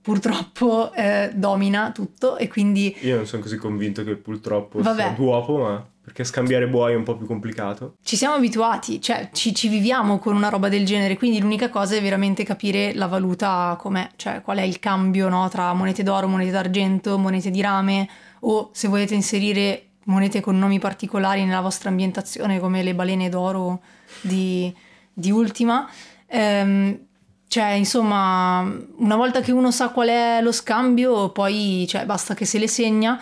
purtroppo eh, domina tutto e quindi Io non sono così convinto che purtroppo Vabbè. sia duopo, ma perché scambiare buoi è un po' più complicato. ci siamo abituati, cioè ci, ci viviamo con una roba del genere, quindi l'unica cosa è veramente capire la valuta com'è, cioè qual è il cambio no, tra monete d'oro, monete d'argento, monete di rame o se volete inserire monete con nomi particolari nella vostra ambientazione come le balene d'oro di, di Ultima. Ehm, cioè, insomma, una volta che uno sa qual è lo scambio, poi cioè, basta che se le segna.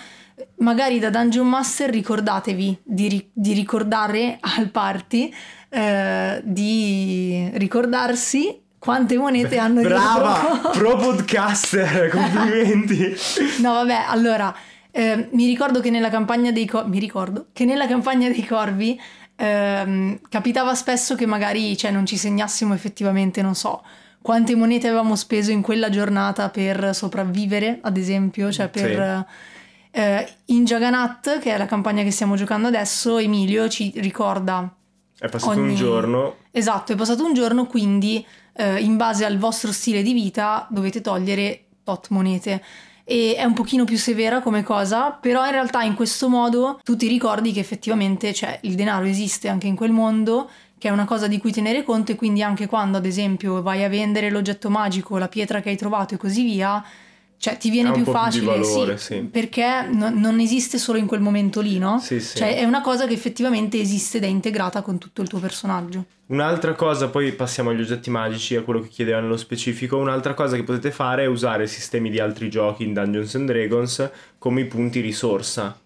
Magari da Dungeon Master ricordatevi di, ri- di ricordare al party eh, di ricordarsi quante monete hanno Brava! dietro. Pro podcaster, complimenti! No, vabbè, allora, eh, mi ricordo che nella campagna dei corvi, mi ricordo che nella campagna dei corvi ehm, capitava spesso che magari cioè, non ci segnassimo effettivamente, non so, quante monete avevamo speso in quella giornata per sopravvivere, ad esempio, cioè per... eh, in Jagannath, che è la campagna che stiamo giocando adesso, Emilio ci ricorda È passato Ogni- un giorno, Esatto, è passato un giorno, quindi eh, in base al vostro stile di vita dovete togliere tot monete. E è un pochino più severa come cosa, però in realtà in questo modo tu ti ricordi che effettivamente cioè, il denaro esiste anche in quel mondo, che è una cosa di cui tenere conto e quindi anche quando ad esempio vai a vendere l'oggetto magico, la pietra che hai trovato e così via, cioè ti viene più po' più facile, valore, sì, sì. perché no- non esiste solo in quel momento lì, no? Sì, sì. Cioè è una cosa che effettivamente esiste ed è integrata con tutto il tuo personaggio. Un'altra cosa, poi passiamo agli oggetti magici, a quello che chiedeva nello specifico. Un'altra cosa che potete fare è usare sistemi di altri giochi in Dungeons and Dragons come i punti risorsa.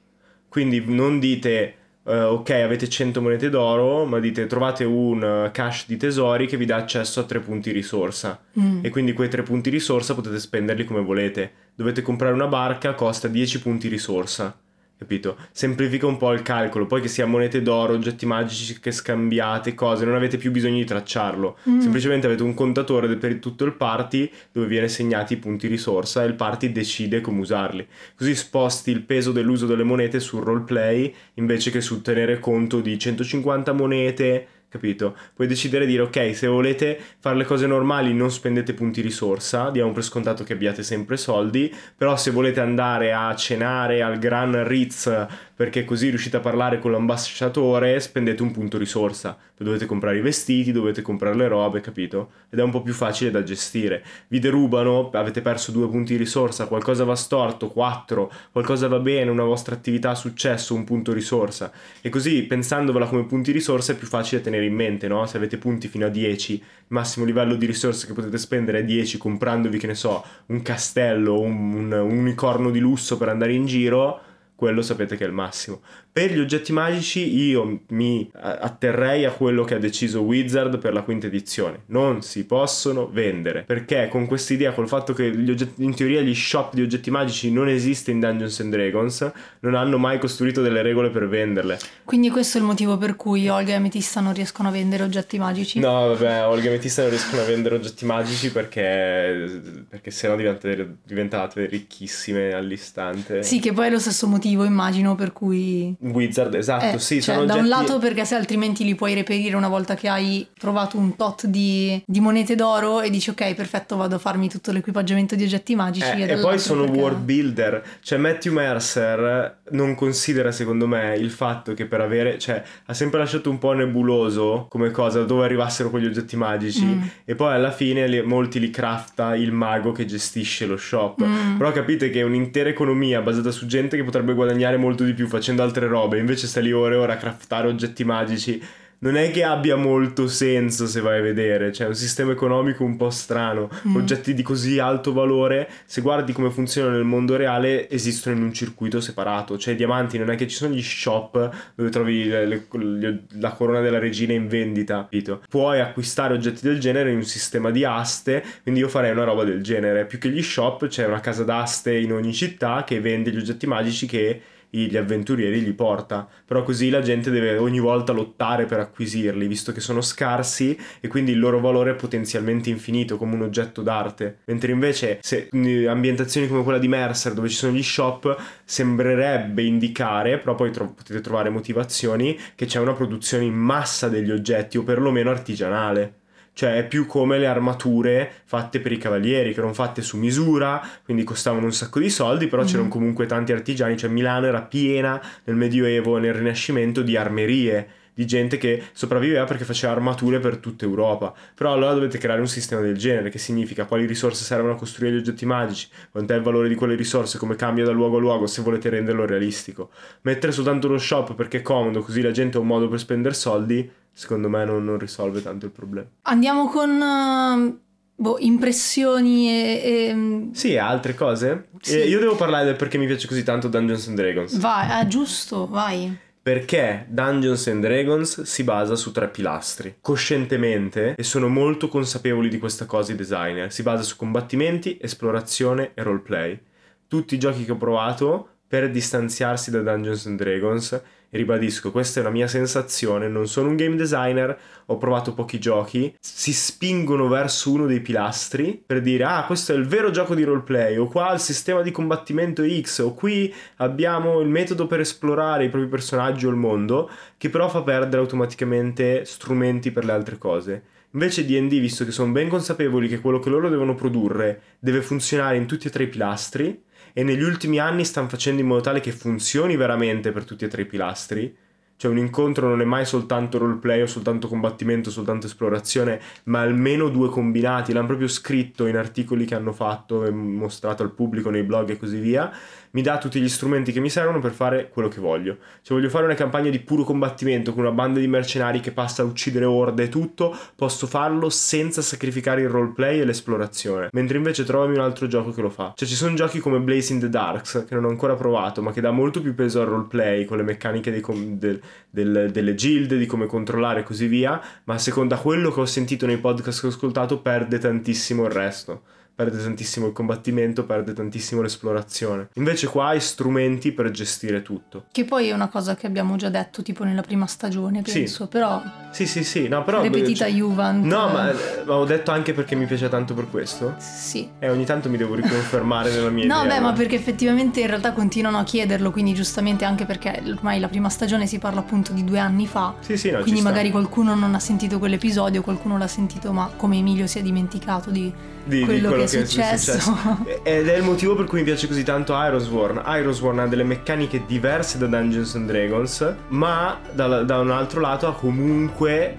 Quindi non dite, eh, ok, avete 100 monete d'oro, ma dite trovate un eh, cache di tesori che vi dà accesso a tre punti risorsa. Mm. E quindi quei tre punti risorsa potete spenderli come volete. Dovete comprare una barca, costa 10 punti risorsa. Capito? Semplifica un po' il calcolo. Poi che sia monete d'oro, oggetti magici che scambiate, cose, non avete più bisogno di tracciarlo. Mm. Semplicemente avete un contatore per tutto il party dove viene segnati i punti risorsa e il party decide come usarli. Così sposti il peso dell'uso delle monete sul roleplay invece che sul tenere conto di 150 monete. Capito? Puoi decidere di dire ok, se volete fare le cose normali non spendete punti risorsa, diamo per scontato che abbiate sempre soldi, però se volete andare a cenare al Gran Ritz perché così riuscite a parlare con l'ambasciatore, spendete un punto risorsa. Dovete comprare i vestiti, dovete comprare le robe, capito? Ed è un po' più facile da gestire. Vi derubano, avete perso due punti risorsa, qualcosa va storto, quattro, qualcosa va bene, una vostra attività ha successo, un punto risorsa. E così, pensandovela come punti risorsa, è più facile tenere in mente, no? Se avete punti fino a 10, il massimo livello di risorse che potete spendere è 10, comprandovi, che ne so, un castello, un- un unicorno di lusso per andare in giro, quello sapete che è il massimo. Per gli oggetti magici io mi atterrei a quello che ha deciso Wizard per la quinta edizione. Non si possono vendere. Perché con questa idea, col fatto che oggetti, in teoria gli shop di oggetti magici non esiste in Dungeons and Dragons, non hanno mai costruito delle regole per venderle. Quindi questo è il motivo per cui Olga e Ametista non riescono a vendere oggetti magici? No, vabbè, Olga e Ametista non riescono a vendere oggetti magici perché, perché sennò diventate, diventate ricchissime all'istante. Sì, che poi è lo stesso motivo, immagino, per cui Wizard, esatto, eh, sì. Cioè, sono da oggetti... un lato perché se altrimenti li puoi reperire una volta che hai trovato un tot di, di monete d'oro e dici ok, perfetto, vado a farmi tutto l'equipaggiamento di oggetti magici. Eh, e poi sono perché... world builder. Cioè Matthew Mercer non considera secondo me il fatto che per avere, cioè ha sempre lasciato un po' nebuloso come cosa dove arrivassero quegli oggetti magici mm. e poi alla fine li, molti li crafta il mago che gestisce lo shop. Mm. Però capite che è un'intera economia basata su gente che potrebbe guadagnare molto di più facendo altre robe, invece sta lì ore e ore a craftare oggetti magici non è che abbia molto senso se vai a vedere, cioè è un sistema economico un po' strano, mm. oggetti di così alto valore, se guardi come funzionano nel mondo reale, esistono in un circuito separato, cioè i diamanti non è che ci sono gli shop dove trovi le, le, la corona della regina in vendita, capito? Puoi acquistare oggetti del genere in un sistema di aste, quindi io farei una roba del genere, più che gli shop c'è una casa d'aste in ogni città che vende gli oggetti magici che gli avventurieri gli porta, però così la gente deve ogni volta lottare per acquisirli, visto che sono scarsi e quindi il loro valore è potenzialmente infinito come un oggetto d'arte, mentre invece se ambientazioni come quella di Mercer dove ci sono gli shop sembrerebbe indicare, però poi tro- potete trovare motivazioni, che c'è una produzione in massa degli oggetti o perlomeno artigianale cioè è più come le armature fatte per i cavalieri, che erano fatte su misura, quindi costavano un sacco di soldi, però mm. c'erano comunque tanti artigiani, cioè Milano era piena nel Medioevo e nel Rinascimento di armerie di gente che sopravviveva perché faceva armature per tutta Europa. Però allora dovete creare un sistema del genere, che significa quali risorse servono a costruire gli oggetti magici, quant'è il valore di quelle risorse, come cambia da luogo a luogo se volete renderlo realistico. Mettere soltanto lo shop perché è comodo, così la gente ha un modo per spendere soldi, secondo me non, non risolve tanto il problema. Andiamo con... Uh... Boh, impressioni e, e... Sì, altre cose? Sì. Eh, io devo parlare del perché mi piace così tanto Dungeons and Dragons. Vai, ah, giusto, vai. Perché Dungeons and Dragons si basa su tre pilastri. Coscientemente, e sono molto consapevoli di questa cosa i designer, si basa su combattimenti, esplorazione e roleplay. Tutti i giochi che ho provato per distanziarsi da Dungeons and Dragons ribadisco, questa è una mia sensazione, non sono un game designer, ho provato pochi giochi, si spingono verso uno dei pilastri per dire ah questo è il vero gioco di roleplay, o qua il sistema di combattimento X, o qui abbiamo il metodo per esplorare i propri personaggi o il mondo, che però fa perdere automaticamente strumenti per le altre cose. Invece D&D, visto che sono ben consapevoli che quello che loro devono produrre deve funzionare in tutti e tre i pilastri, e negli ultimi anni stanno facendo in modo tale che funzioni veramente per tutti e tre i pilastri. Cioè un incontro non è mai soltanto roleplay o soltanto combattimento, soltanto esplorazione, ma almeno due combinati. L'hanno proprio scritto in articoli che hanno fatto e mostrato al pubblico nei blog e così via mi dà tutti gli strumenti che mi servono per fare quello che voglio. Se voglio fare una campagna di puro combattimento con una banda di mercenari che passa a uccidere orde e tutto, posso farlo senza sacrificare il roleplay e l'esplorazione. Mentre invece trovami un altro gioco che lo fa. Cioè ci sono giochi come Blazing the Darks, che non ho ancora provato, ma che dà molto più peso al roleplay, con le meccaniche com- del, del, delle gilde, di come controllare e così via, ma secondo quello che ho sentito nei podcast che ho ascoltato perde tantissimo il resto perde tantissimo il combattimento, perde tantissimo l'esplorazione. Invece qua hai strumenti per gestire tutto. Che poi è una cosa che abbiamo già detto tipo nella prima stagione, penso, sì. però... Sì, sì, sì, no, però... Ripetita cioè... Juvent. No, ma, ma, ho detto anche perché mi piace tanto per questo. Sì. E ogni tanto mi devo riconfermare nella mia no, idea. beh, ma perché effettivamente in realtà continuano a chiederlo, quindi giustamente anche perché ormai la prima stagione si parla appunto di due anni fa. Sì, sì, no, Quindi magari qualcuno non ha sentito quell'episodio, qualcuno l'ha sentito, ma come Emilio si è dimenticato di di quello, quello che, è, successo. è successo. Ed è il motivo per cui mi piace così tanto Irosworn. Irosworn ha delle meccaniche diverse da Dungeons and Dragons, ma da, da un altro lato ha comunque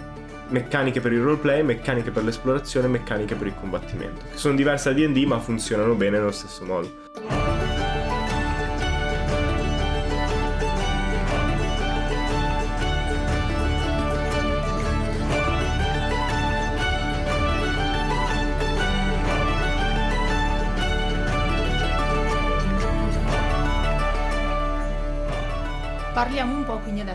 meccaniche per il roleplay, meccaniche per l'esplorazione, meccaniche per il combattimento. Che sono diverse da DD, ma funzionano bene nello stesso modo.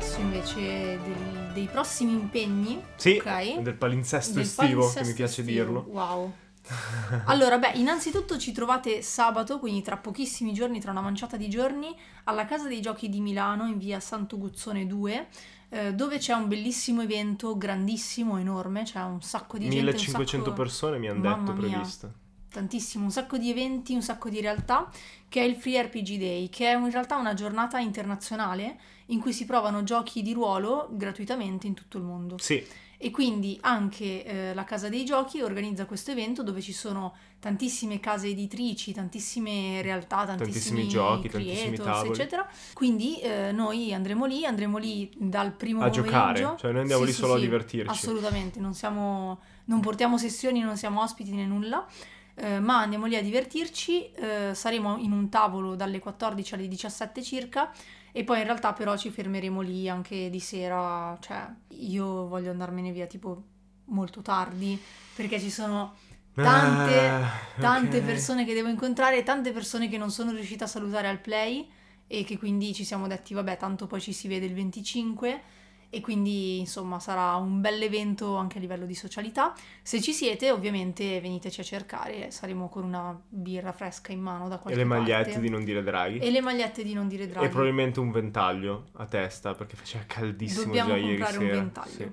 Adesso invece del- dei prossimi impegni. Sì, ok? del palinsesto Del estivo, che palinsesto mi piace estivo. dirlo. Wow. Allora, beh, innanzitutto ci trovate sabato, quindi tra pochissimi giorni, tra una manciata di giorni, alla Casa dei Giochi di Milano, in via Santo Guzzone 2, eh, dove c'è un bellissimo evento, grandissimo, enorme, c'è un sacco di gente, un 1500 sacco- persone mi hanno Mamma detto mia. previsto. Tantissimo, un sacco di eventi, un sacco di realtà, che è il Free RPG Day, che è in realtà una giornata internazionale in cui si provano giochi di ruolo gratuitamente in tutto il mondo. Sì, E quindi anche eh, la Casa dei Giochi organizza questo evento dove ci sono tantissime case editrici, tantissime realtà, tantissimi, Tantissimi giochi, tantissimi creators, tavoli. eccetera. Quindi eh, noi andremo lì, andremo lì dal primo a pomeriggio. giocare, cioè noi andiamo Sì, lì sì, solo a sì, divertirci. Assolutamente, non, siamo, non portiamo sessioni, non siamo ospiti né nulla. Eh, ma andiamo lì a divertirci, eh, saremo in un tavolo dalle 14 alle 17 circa e poi in realtà però ci fermeremo lì anche di sera, cioè io voglio andarmene via tipo molto tardi perché ci sono tante, Ah, tante ok. persone che devo incontrare, tante persone che non sono riuscita a salutare al play e che quindi ci siamo detti vabbè tanto poi ci si vede il 25 e quindi insomma sarà un bel evento anche a livello di socialità. Se ci siete ovviamente veniteci a cercare, saremo con una birra fresca in mano da E qualche le magliette parte. di non dire draghi. E le magliette di non dire draghi. E probabilmente un ventaglio a testa perché faceva caldissimo Dobbiamo già ieri comprare sera. un ventaglio. Sì.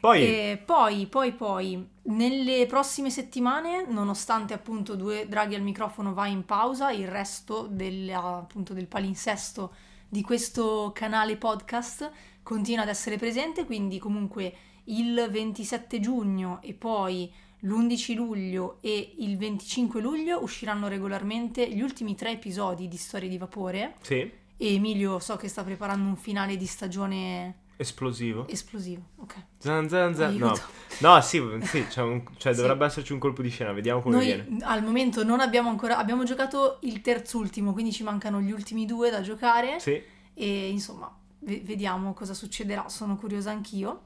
Poi E poi, poi, poi, nelle prossime settimane, nonostante appunto due draghi al microfono va in pausa, il resto del, appunto, del palinsesto di questo canale podcast continua ad essere presente, quindi comunque il 27 giugno e poi l'11 luglio e il 25 luglio usciranno regolarmente gli ultimi tre episodi di Storie di Vapore sì, e Emilio so che sta preparando un finale di stagione esplosivo. esplosivo, ok. Zan zan zan. No, no sì, sì, c'è un- cioè, Sì. dovrebbe esserci un colpo di scena, vediamo come Noi viene. al momento non abbiamo ancora, abbiamo giocato il terzultimo, quindi ci mancano gli ultimi due da giocare Sì, e insomma vediamo cosa succederà, sono curiosa anch'io.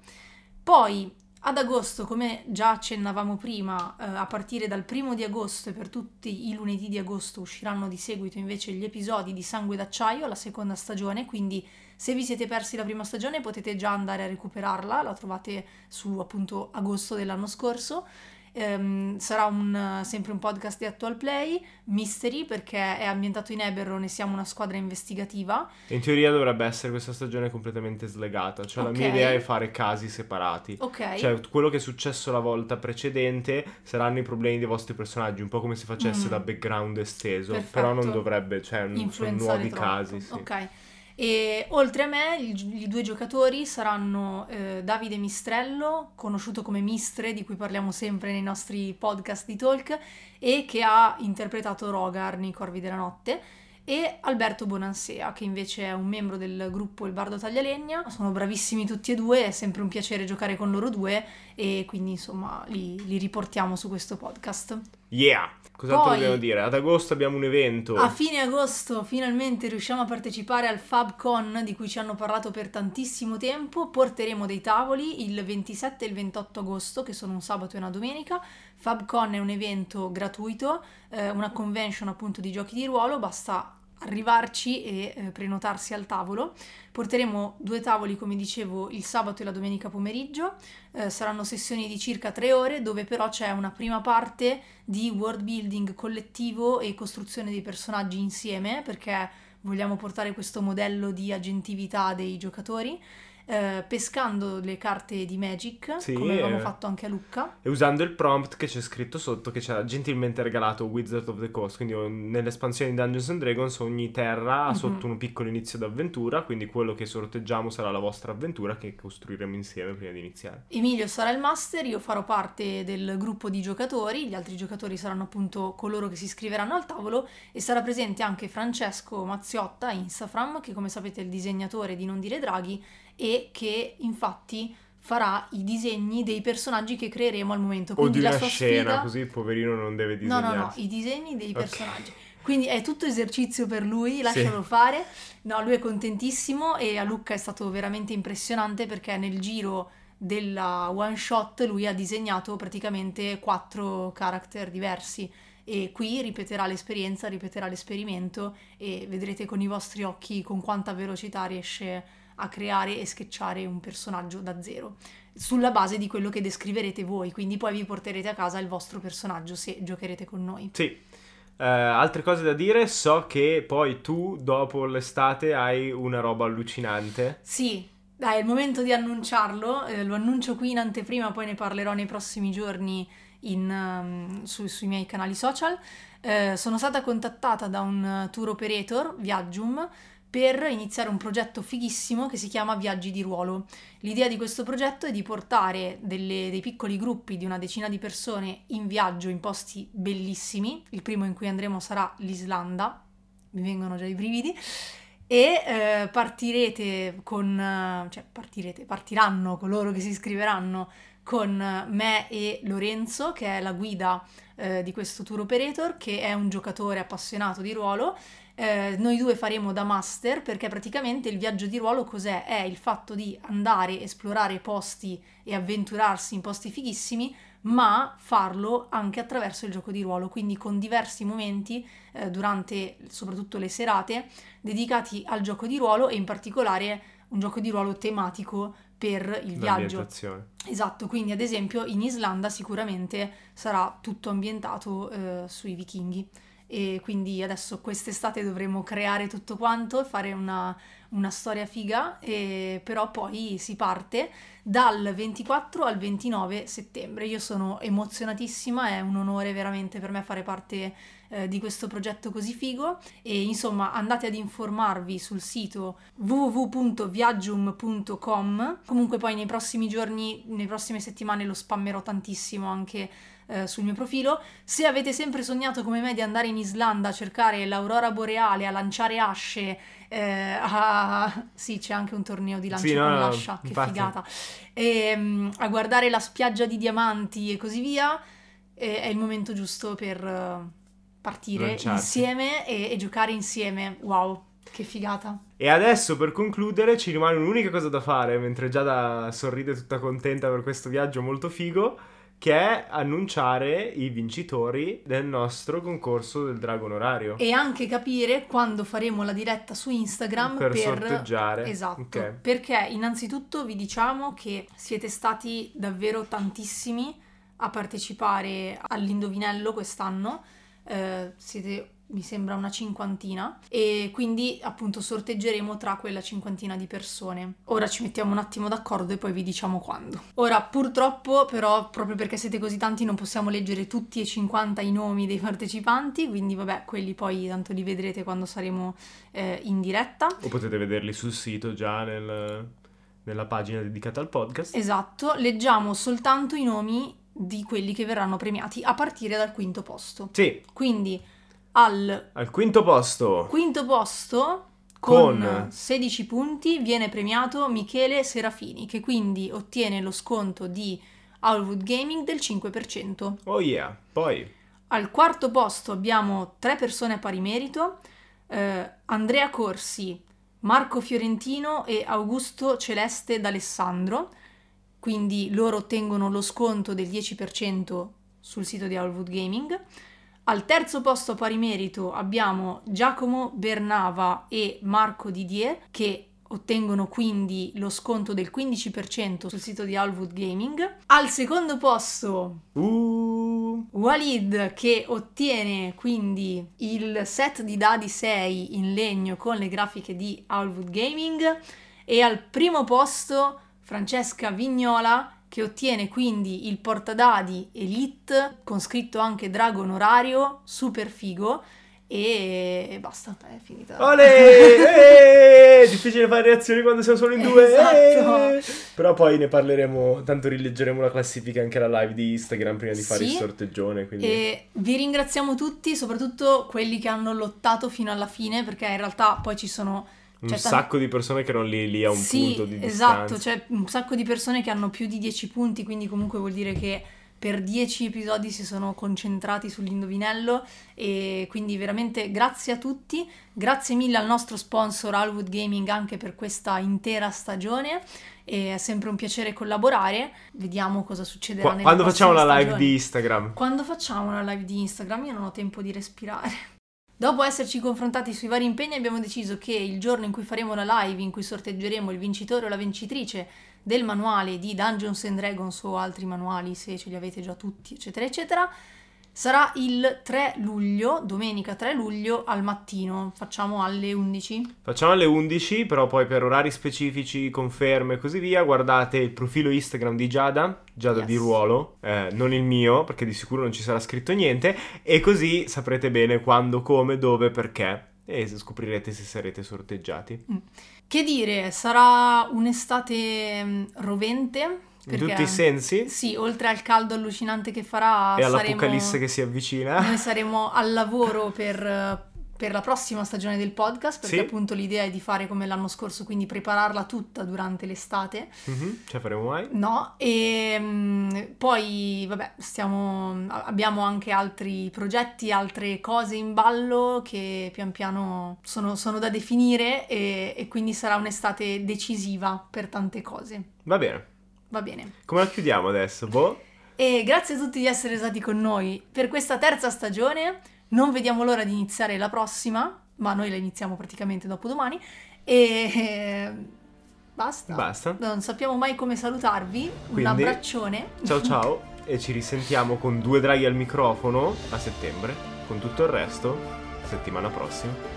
Poi ad agosto, come già accennavamo prima, eh, a partire dal primo di agosto e per tutti i lunedì di agosto usciranno di seguito invece gli episodi di Sangue d'Acciaio, la seconda stagione, quindi se vi siete persi la prima stagione potete già andare a recuperarla, la trovate su appunto agosto dell'anno scorso. Ehm, sarà un, sempre un podcast di Actual Play, Mystery perché è ambientato in Eberron e siamo una squadra investigativa. in teoria dovrebbe essere questa stagione completamente slegata. Cioè, la mia idea è fare casi separati. Ok. Cioè, quello che è successo la volta precedente saranno i problemi dei vostri personaggi, un po' come se facesse Mm. da background esteso. Perfetto. Però non dovrebbe, cioè, n- sono nuovi troppo. casi. Sì. Ok. E oltre a me, i due giocatori saranno eh, Davide Mistrello, conosciuto come Mistre, di cui parliamo sempre nei nostri podcast di talk, e che ha interpretato Rogar nei Corvi della Notte, e Alberto Bonansea, che invece è un membro del gruppo Il Bardo Taglialegna. Sono bravissimi tutti e due, è sempre un piacere giocare con loro due, e quindi insomma li, li riportiamo su questo podcast. Yeah! Cos'altro Poi- dobbiamo dire? Ad agosto abbiamo un evento. A fine agosto finalmente riusciamo a partecipare al FabCon di cui ci hanno parlato per tantissimo tempo. Porteremo dei tavoli il 27 e il 28 agosto, che sono un sabato e una domenica. FabCon è un evento gratuito, eh, una convention appunto di giochi di ruolo, basta arrivarci e eh, prenotarsi al tavolo. Porteremo due tavoli, come dicevo, il sabato e la domenica pomeriggio. Eh, saranno sessioni di circa tre ore, dove però c'è una prima parte di world building collettivo e costruzione dei personaggi insieme, perché vogliamo portare questo modello di agentività dei giocatori. Eh, pescando le carte di Magic, Sì, come avevamo eh. fatto anche a Lucca. E usando il prompt che c'è scritto sotto che ci ha gentilmente regalato Wizard of the Coast. Quindi oh, nell'espansione di Dungeons and Dragons ogni terra ha Mhm. sotto un piccolo inizio d'avventura. Quindi quello che sorteggiamo sarà la vostra avventura che costruiremo insieme prima di iniziare. Emilio sarà il master, io farò parte del gruppo di giocatori, gli altri giocatori saranno appunto coloro che si iscriveranno al tavolo e sarà presente anche Francesco Mazziotta, Instafram, che come sapete è il disegnatore di Non dire Draghi e che infatti farà i disegni dei personaggi che creeremo al momento. O Quindi di la una sua scena, sfida... così il poverino non deve No, disegnare. no, no, i disegni dei Ok. personaggi. Quindi è tutto esercizio per lui, lascialo fare. No, lui è contentissimo e a Lucca è stato veramente impressionante perché nel giro della one shot lui ha disegnato praticamente quattro character diversi e qui ripeterà l'esperienza, ripeterà l'esperimento e vedrete con i vostri occhi con quanta velocità riesce a creare e sketchare un personaggio da zero sulla base di quello che descriverete voi, quindi poi vi porterete a casa il vostro personaggio se giocherete con noi. Sì. Uh, altre cose da dire, so che poi tu dopo l'estate hai una roba allucinante. Sì, dai, è il momento di annunciarlo, eh, lo annuncio qui in anteprima, poi ne parlerò nei prossimi giorni in, um, su, sui miei canali social. Eh, sono stata contattata da un tour operator, Viaggium, per iniziare un progetto fighissimo che si chiama Viaggi di ruolo. L'idea di questo progetto è di portare delle, dei piccoli gruppi di una decina di persone in viaggio in posti bellissimi. Il primo in cui andremo sarà l'Islanda, mi vengono già i brividi e eh, partirete con, cioè partirete, partiranno coloro che si iscriveranno con me e Lorenzo, che è la guida eh, di questo tour operator, che è un giocatore appassionato di ruolo. Eh, noi due faremo da master perché praticamente il viaggio di ruolo cos'è? È il fatto di andare, esplorare posti e avventurarsi in posti fighissimi, ma farlo anche attraverso il gioco di ruolo, quindi con diversi momenti eh, durante soprattutto le serate dedicati al gioco di ruolo e in particolare un gioco di ruolo tematico per il viaggio. Esatto, quindi ad esempio in Islanda sicuramente sarà tutto ambientato eh, sui vichinghi e quindi adesso quest'estate dovremo creare tutto quanto, fare una, una storia figa, e, però poi si parte dal 24 al 29 settembre. Io sono emozionatissima, è un onore veramente per me fare parte eh, di questo progetto così figo e insomma andate ad informarvi sul sito www.viaggium.com. Comunque poi nei prossimi giorni, nelle prossime settimane lo spammerò tantissimo anche eh, sul mio profilo. Se avete sempre sognato come me di andare in Islanda a cercare l'aurora boreale, a lanciare asce, eh, a... sì c'è anche un torneo di lancio sì, con no, l'ascia, che infatti. figata, e, um, a guardare la spiaggia di diamanti e così via, eh, è il momento giusto per uh, partire Lanciarti. insieme e, e giocare insieme. Wow, che figata. E adesso per concludere ci rimane un'unica cosa da fare, mentre Giada sorride tutta contenta per questo viaggio molto figo che è annunciare i vincitori del nostro concorso del Dragon Orario. E anche capire quando faremo la diretta su Instagram per, per... sorteggiare. Esatto, okay. perché innanzitutto vi diciamo che siete stati davvero tantissimi a partecipare all'indovinello quest'anno. Eh, siete mi sembra una cinquantina e quindi appunto sorteggeremo tra quella cinquantina di persone. Ora ci mettiamo un attimo d'accordo e poi vi diciamo quando. Ora purtroppo però proprio perché siete così tanti non possiamo leggere tutti e 50 i nomi dei partecipanti, quindi vabbè quelli poi tanto li vedrete quando saremo eh, in diretta. O potete vederli sul sito già nel, nella pagina dedicata al podcast. Esatto, leggiamo soltanto i nomi di quelli che verranno premiati a partire dal quinto posto. Sì. Quindi al, al quinto posto. Quinto posto con, con 16 punti viene premiato Michele Serafini che quindi ottiene lo sconto di Howlwood Gaming del 5%. Oh yeah, poi al quarto posto abbiamo tre persone a pari merito, eh, Andrea Corsi, Marco Fiorentino e Augusto Celeste d'Alessandro, quindi loro ottengono lo sconto del 10% sul sito di Howlwood Gaming. Al terzo posto a pari merito abbiamo Giacomo Bernava e Marco Didier che ottengono quindi lo sconto del 15% sul sito di Alwood Gaming. Al secondo posto uh. Walid che ottiene quindi il set di dadi 6 in legno con le grafiche di Alwood Gaming e al primo posto Francesca Vignola che ottiene quindi il portadadi Elite con scritto anche Dragon Orario, super figo. E basta, è finita. Ole! Eh! Difficile fare reazioni quando siamo solo in due. Esatto. Eh! Però poi ne parleremo, tanto rileggeremo la classifica anche alla live di Instagram prima di fare sì. il sorteggione. Quindi... E vi ringraziamo tutti, soprattutto quelli che hanno lottato fino alla fine, perché in realtà poi ci sono un c'è sacco di persone che non li lì a un sì, punto di esatto, distanza. c'è un sacco di persone che hanno più di 10 punti, quindi comunque vuol dire che per dieci episodi si sono concentrati sull'indovinello e quindi veramente grazie a tutti, grazie mille al nostro sponsor Alwood Gaming anche per questa intera stagione e è sempre un piacere collaborare, vediamo cosa succederà Qua, Quando facciamo la live stagioni. di Instagram? Quando facciamo la live di Instagram io non ho tempo di respirare. Dopo esserci confrontati sui vari impegni abbiamo deciso che il giorno in cui faremo la live, in cui sorteggeremo il vincitore o la vincitrice del manuale di Dungeons and Dragons o altri manuali, se ce li avete già tutti, eccetera, eccetera, sarà il 3 luglio, domenica 3 luglio al mattino, facciamo alle 11. Facciamo alle 11, però poi per orari specifici, conferme e così via, guardate il profilo Instagram di Giada, Giada Yes. di ruolo, eh, non il mio, perché di sicuro non ci sarà scritto niente, e così saprete bene quando, come, dove, perché, e scoprirete se sarete sorteggiati. Che dire, sarà un'estate mm, rovente. In perché- tutti i sensi, Sì, oltre al caldo allucinante che farà, e saremo... all'apocalisse che si avvicina. Noi saremo al lavoro per, per la prossima stagione del podcast, perché Sì. appunto l'idea è di fare come l'anno scorso, quindi prepararla tutta durante l'estate. Mhm, Ce la faremo mai? No, e mm, poi vabbè, stiamo, abbiamo anche altri progetti, altre cose in ballo che pian piano sono, sono da definire e, e quindi sarà un'estate decisiva per tante cose. Va bene. Va bene. Come la chiudiamo adesso? Boh? E grazie a tutti di essere stati con noi per questa terza stagione. Non vediamo l'ora di iniziare la prossima, ma noi la iniziamo praticamente dopo domani. E eh, basta. Basta. Non sappiamo mai come salutarvi. Un Quindi- abbraccione. Ciao ciao e ci risentiamo con due draghi al microfono a settembre. Con tutto il resto, settimana prossima.